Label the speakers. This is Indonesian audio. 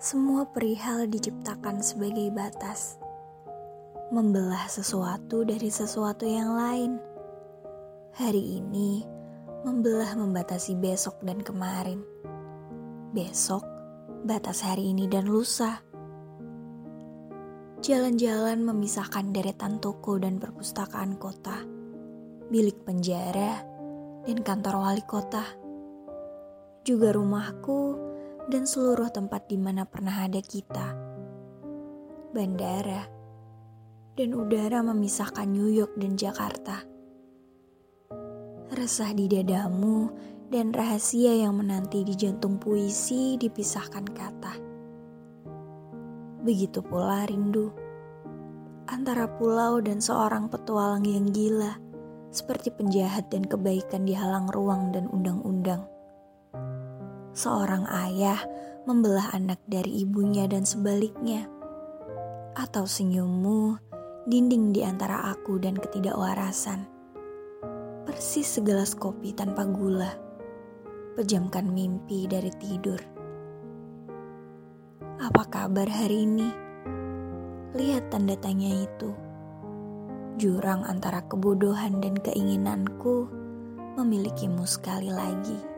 Speaker 1: Semua perihal diciptakan sebagai batas, membelah sesuatu dari sesuatu yang lain. Hari ini membelah membatasi besok dan kemarin. Besok batas hari ini dan lusa. Jalan-jalan memisahkan deretan toko dan perpustakaan kota, bilik penjara, dan kantor wali kota. Juga rumahku dan seluruh tempat di mana pernah ada kita. Bandara dan udara memisahkan New York dan Jakarta. Resah di dadamu dan rahasia yang menanti di jantung puisi dipisahkan kata. Begitu pula rindu antara pulau dan seorang petualang yang gila, seperti penjahat dan kebaikan di halang ruang dan undang-undang seorang ayah membelah anak dari ibunya dan sebaliknya. Atau senyummu dinding di antara aku dan ketidakwarasan. Persis segelas kopi tanpa gula. Pejamkan mimpi dari tidur. Apa kabar hari ini? Lihat tanda tanya itu. Jurang antara kebodohan dan keinginanku memilikimu sekali lagi.